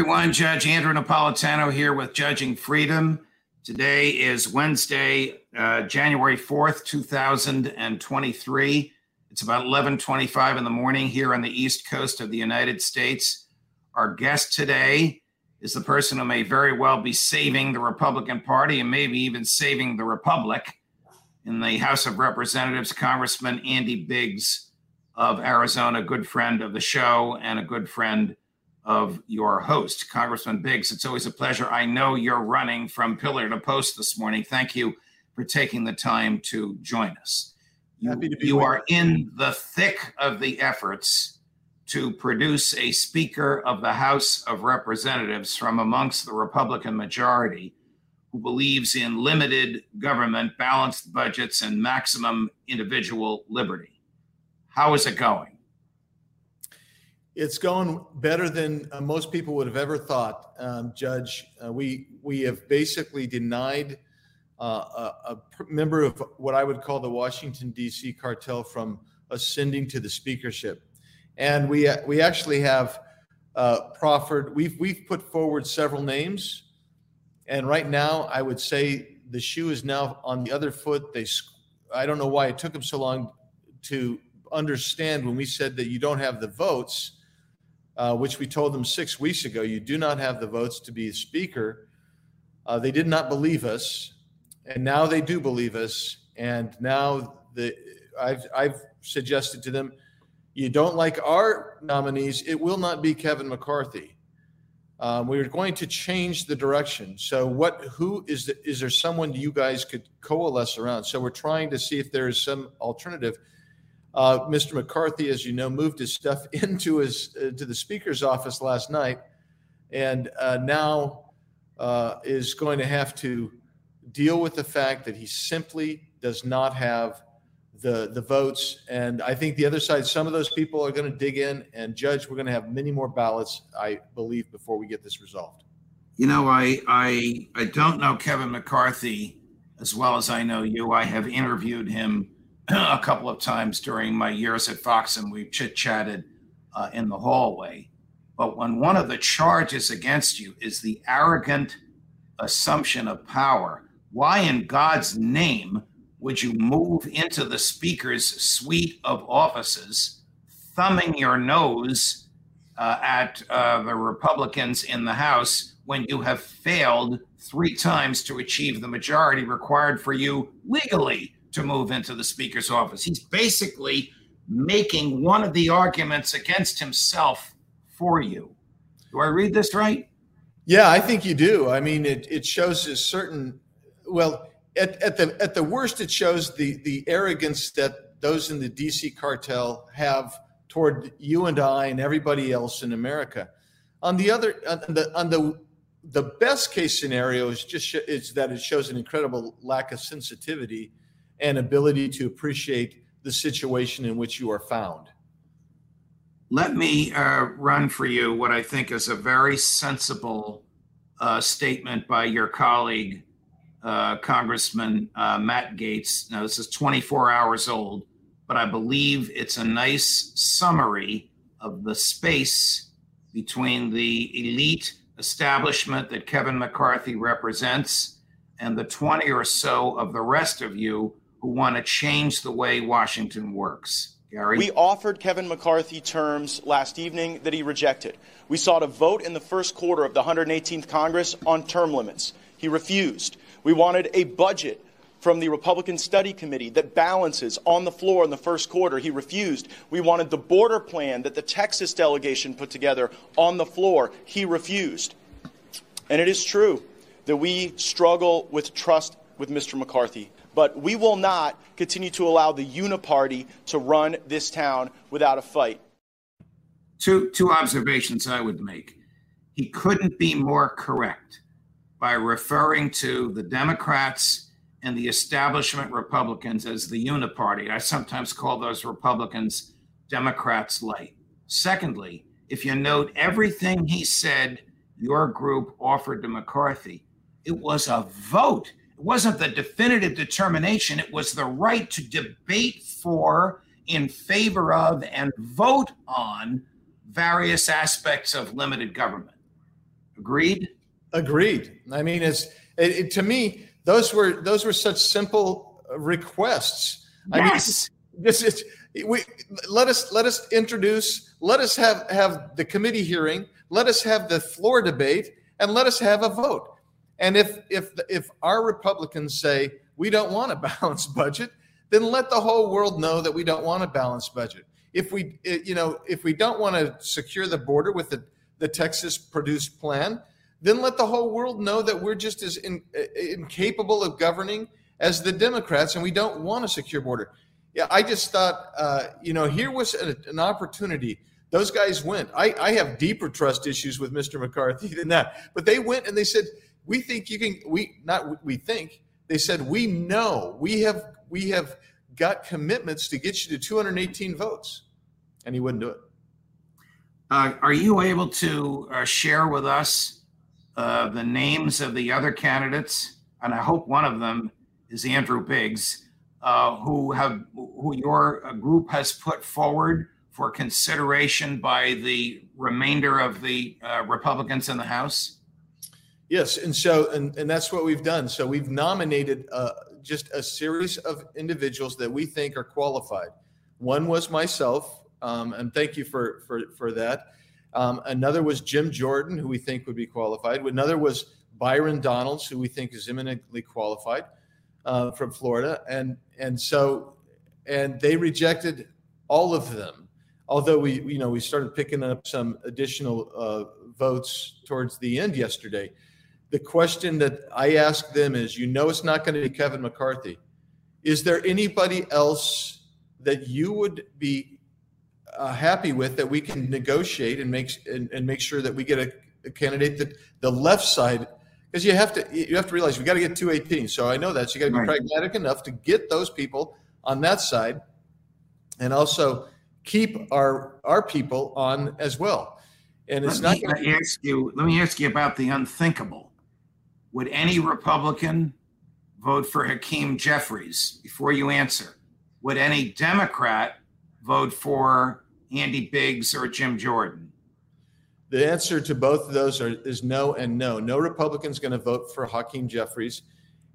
Everyone. Judge Andrew Napolitano here with Judging Freedom. Today is Wednesday, uh, January 4th, 2023. It's about 11:25 in the morning here on the East Coast of the United States. Our guest today is the person who may very well be saving the Republican Party and maybe even saving the Republic in the House of Representatives, Congressman Andy Biggs of Arizona, good friend of the show and a good friend of your host, Congressman Biggs. It's always a pleasure. I know you're running from pillar to post this morning. Thank you for taking the time to join us. You, you are in the thick of the efforts to produce a Speaker of the House of Representatives from amongst the Republican majority who believes in limited government, balanced budgets, and maximum individual liberty. How is it going? It's going better than uh, most people would have ever thought, um, Judge. Uh, we we have basically denied uh, a, a, member of what I would call the Washington D.C. cartel from ascending to the speakership, and we uh, we actually have uh, proffered. We've we've put forward several names, and right now I would say the shoe is now on the other foot. They I don't know why it took them so long to understand when we said that you don't have the votes uh, which we told them six weeks ago, you do not have the votes to be a speaker. Uh, they did not believe us, and now they do believe us. And now the I've I've suggested to them, you don't like our nominees, it will not be Kevin McCarthy. Um, we're going to change the direction. So, what? Who is the, is there? Someone you guys could coalesce around? So, we're trying to see if there is some alternative. Uh, Mr. McCarthy, as you know, moved his stuff into his uh, to the speaker's office last night, and uh, now uh, is going to have to deal with the fact that he simply does not have the the votes. And I think the other side, some of those people are going to dig in and judge. We're going to have many more ballots, I believe, before we get this resolved. You know, I I I don't know Kevin McCarthy as well as I know you. I have interviewed him a couple of times during my years at Fox, and we chit chatted uh, in the hallway. But when one of the charges against you is the arrogant assumption of power, why in God's name would you move into the Speaker's suite of offices, thumbing your nose uh, at uh, the Republicans in the House when you have failed three times to achieve the majority required for you legally to move into the speaker's office. He's basically making one of the arguments against himself for you. Do I read this right? Yeah, I think you do. I mean, it, it shows a certain, well, at, at the at the worst, it shows the the arrogance that those in the DC cartel have toward you and I and everybody else in America. On the other, on the on the the best case scenario is just is that it shows an incredible lack of sensitivity and ability to appreciate the situation in which you are found. Let me uh, run for you what I think is a very sensible uh, statement by your colleague, uh, Congressman uh, Matt Gaetz. Now, this is 24 hours old, but I believe it's a nice summary of the space between the elite establishment that Kevin McCarthy represents and the 20 or so of the rest of you who want to change the way Washington works. Gary? We offered Kevin McCarthy terms last evening that he rejected. We sought a vote in the first quarter of the 118th Congress on term limits. He refused. We wanted a budget from the Republican Study Committee that balances on the floor in the first quarter. He refused. We wanted the border plan that the Texas delegation put together on the floor. He refused. And it is true that we struggle with trust with Mr. McCarthy. But we will not continue to allow the uniparty to run this town without a fight. Two, two observations I would make. He couldn't be more correct by referring to the Democrats and the establishment Republicans as the uniparty. I sometimes call those Republicans Democrats light. Secondly, if you note everything he said your group offered to McCarthy, it was a vote. It wasn't the definitive determination, it was the right to debate for, in favor of, and vote on various aspects of limited government. Agreed? Agreed. I mean, it's it, it, to me those were those were such simple uh, requests. Yes. I mean, this is we let us let us introduce. Let us have have the committee hearing. Let us have the floor debate, and let us have a vote. And if if if our Republicans say we don't want a balanced budget, then let the whole world know that we don't want a balanced budget. If we eh, you know if we don't want to secure the border with the the Texas produced plan, then let the whole world know that we're just as in, eh, eh, incapable of governing as the Democrats, and we don't want a secure border. Yeah, I just thought, uh, you know, here was an, an opportunity. Those guys went. I, I have deeper trust issues with Mr. McCarthy than that, but they went and they said, "We think you can." We not we think. They said, "We know we have we have got commitments to get you to 218 votes," and he wouldn't do it. Uh, are you able to uh, share with us uh, the names of the other candidates? And I hope one of them is Andrew Biggs, uh, who have who your uh, group has put forward for consideration by the remainder of the uh, Republicans in the House. Yes, and so and, and that's what we've done. So we've nominated just a series of individuals that we think are qualified. One was myself, um, and thank you for for for that. Um, another was Jim Jordan, who we think would be qualified. Another was Byron Donalds, who we think is eminently qualified uh, from Florida, and and so and they rejected all of them. Although we you know we started picking up some additional uh, votes towards the end yesterday. The question that I ask them is, you know, it's not going to be Kevin McCarthy. Is there anybody else that you would be uh, happy with that we can negotiate and make and, and make sure that we get a, a candidate that the left side because you have to you have to realize we got to get 218 so i know that so you got to be right. pragmatic enough to get those people on that side and also keep our our people on as well and it's let not me gonna- ask you let me ask you about the unthinkable would any republican vote for hakeem jeffries before you answer would any democrat vote for Andy Biggs or Jim Jordan? The answer to both of those are, is no and no. No Republican's going to vote for Hakeem Jeffries,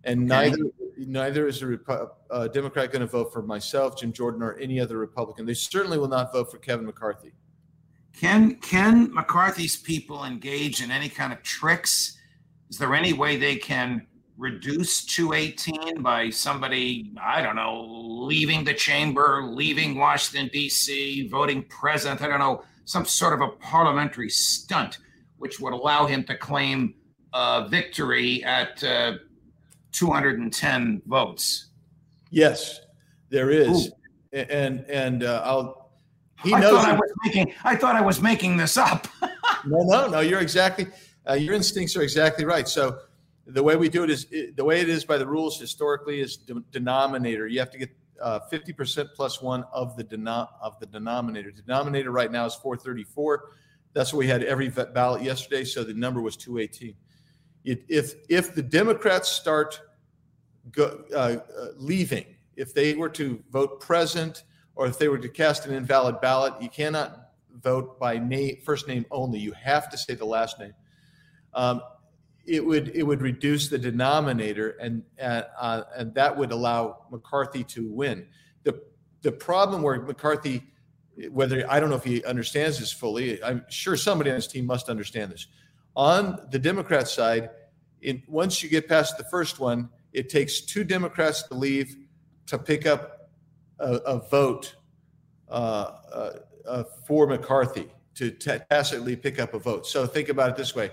and okay. neither neither is a, Repu- a Democrat going to vote for myself, Jim Jordan, or any other Republican. They certainly will not vote for Kevin McCarthy. Can can McCarthy's people engage in any kind of tricks? Is there any way they can reduce to 18 by somebody, I don't know, leaving the chamber, leaving Washington, D.C., voting present, I don't know, some sort of a parliamentary stunt, which would allow him to claim uh, victory at uh, 210 votes. Yes, there is. Ooh. And, and uh, I'll, he I knows. Thought I, was making, I thought I was making this up. no, no, no, you're exactly, uh, your instincts are exactly right. So, the way we do it is the way it is by the rules historically is de- denominator. You have to get uh, 50% plus one of the denom- of the denominator. Denominator right now is 434. That's what we had every ballot yesterday. So the number was 218. If if the Democrats start go, uh, uh, leaving, if they were to vote present or if they were to cast an invalid ballot, you cannot vote by name, first name only. You have to say the last name. Um, it would it would reduce the denominator and uh, and that would allow McCarthy to win. The the problem where McCarthy, whether I don't know if he understands this fully, I'm sure somebody on his team must understand this. On the Democrat side, in, once you get past the first one, it takes two Democrats to leave to pick up a, a vote uh, uh, uh for McCarthy to t- tacitly pick up a vote. So think about it this way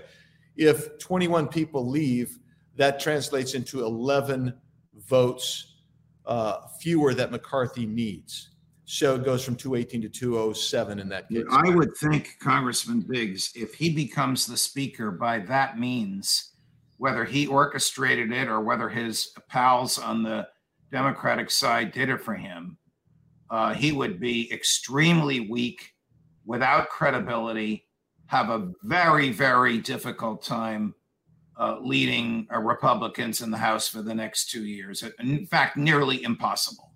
if 21 people leave, that translates into 11 votes uh, fewer that McCarthy needs. So it goes from 218 to 207 in that case. I would think, Congressman Biggs, if he becomes the speaker by that means, whether he orchestrated it or whether his pals on the Democratic side did it for him, uh, he would be extremely weak, without credibility, have a very, very difficult time uh, leading uh, Republicans in the House for the next two years. In fact, nearly impossible.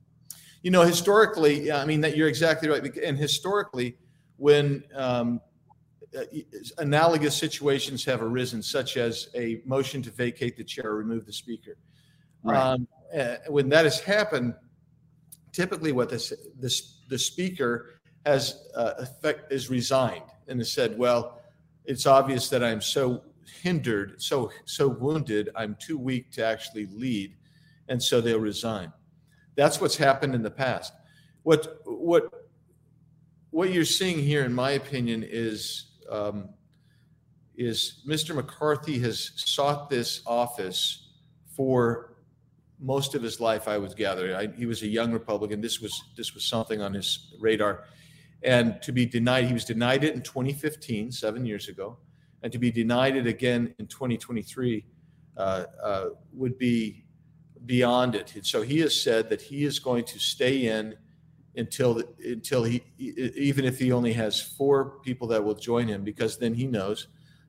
You know, historically, I mean, that you're exactly right. And historically, when um, uh, analogous situations have arisen, such as a motion to vacate the chair or remove the speaker, right. um, uh, when that has happened, typically what this, this the speaker has uh, effect is resigned and has said, "Well, it's obvious that I'm so hindered, so so wounded, I'm too weak to actually lead, and so they'll resign. That's what's happened in the past. What what what you're seeing here, in my opinion, is um, is Mr. McCarthy has sought this office for most of his life. I was gathering. I, he was a young Republican. This was this was something on his radar, and to be denied, he was denied it in 2015, seven years ago and to be denied it again in 2023 uh, uh, would be beyond it. And so he has said that he is going to stay in until the, until he even if he only has four people that will join him because then he knows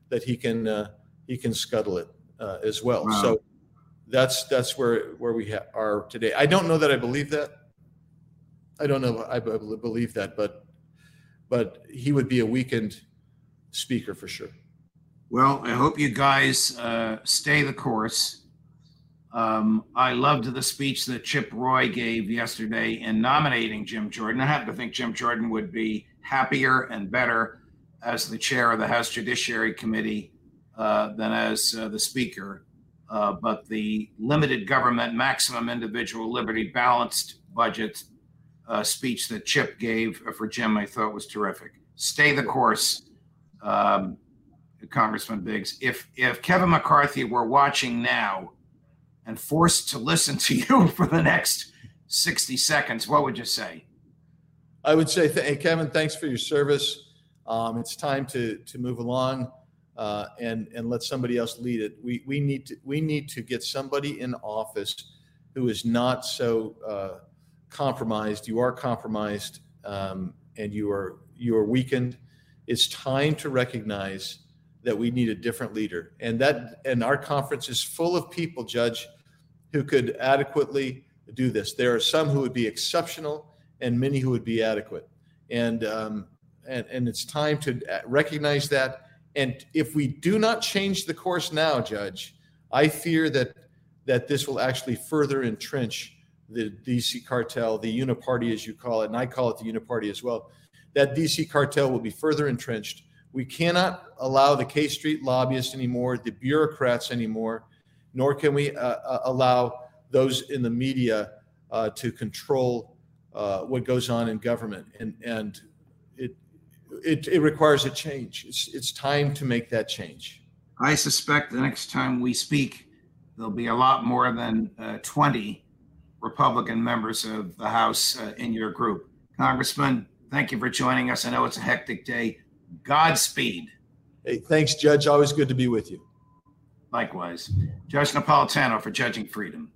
that he can uh, he can scuttle it uh, as well. Wow. So that's that's where where we ha- are today. I don't know that I believe that. I don't know I believe that, but but he would be a weakened speaker for sure. Well, I hope you guys uh, stay the course. Um, I loved the speech that Chip Roy gave yesterday in nominating Jim Jordan. I happen to think Jim Jordan would be happier and better as the chair of the House Judiciary Committee uh, than as uh, the Speaker. Uh, but the limited government, maximum individual liberty, balanced budget uh, speech that Chip gave for Jim, I thought was terrific. Stay the course. Um, Congressman Biggs, if if Kevin McCarthy were watching now and forced to listen to you for the next 60 seconds, what would you say? I would say, hey, Kevin, thanks for your service. Um, it's time to to move along uh, and and let somebody else lead it. We we need to we need to get somebody in office who is not so uh, compromised. You are compromised, um, and you are you are weakened. It's time to recognize that we need a different leader. And that and our conference is full of people, Judge, who could adequately do this. There are some who would be exceptional and many who would be adequate. And um, and, and it's time to recognize that. And if we do not change the course now, Judge, I fear that that this will actually further entrench the DC cartel, the uniparty as you call it, and I call it the uniparty as well. That DC cartel will be further entrenched we cannot allow the K Street lobbyists anymore, the bureaucrats anymore, nor can we uh, uh, allow those in the media uh, to control uh, what goes on in government. And, and it, it, it requires a change. It's, it's time to make that change. I suspect the next time we speak, there'll be a lot more than uh, 20 Republican members of the House uh, in your group. Congressman, thank you for joining us. I know it's a hectic day. Godspeed. Hey, thanks, Judge. Always good to be with you. Likewise. Judge Napolitano for Judging Freedom.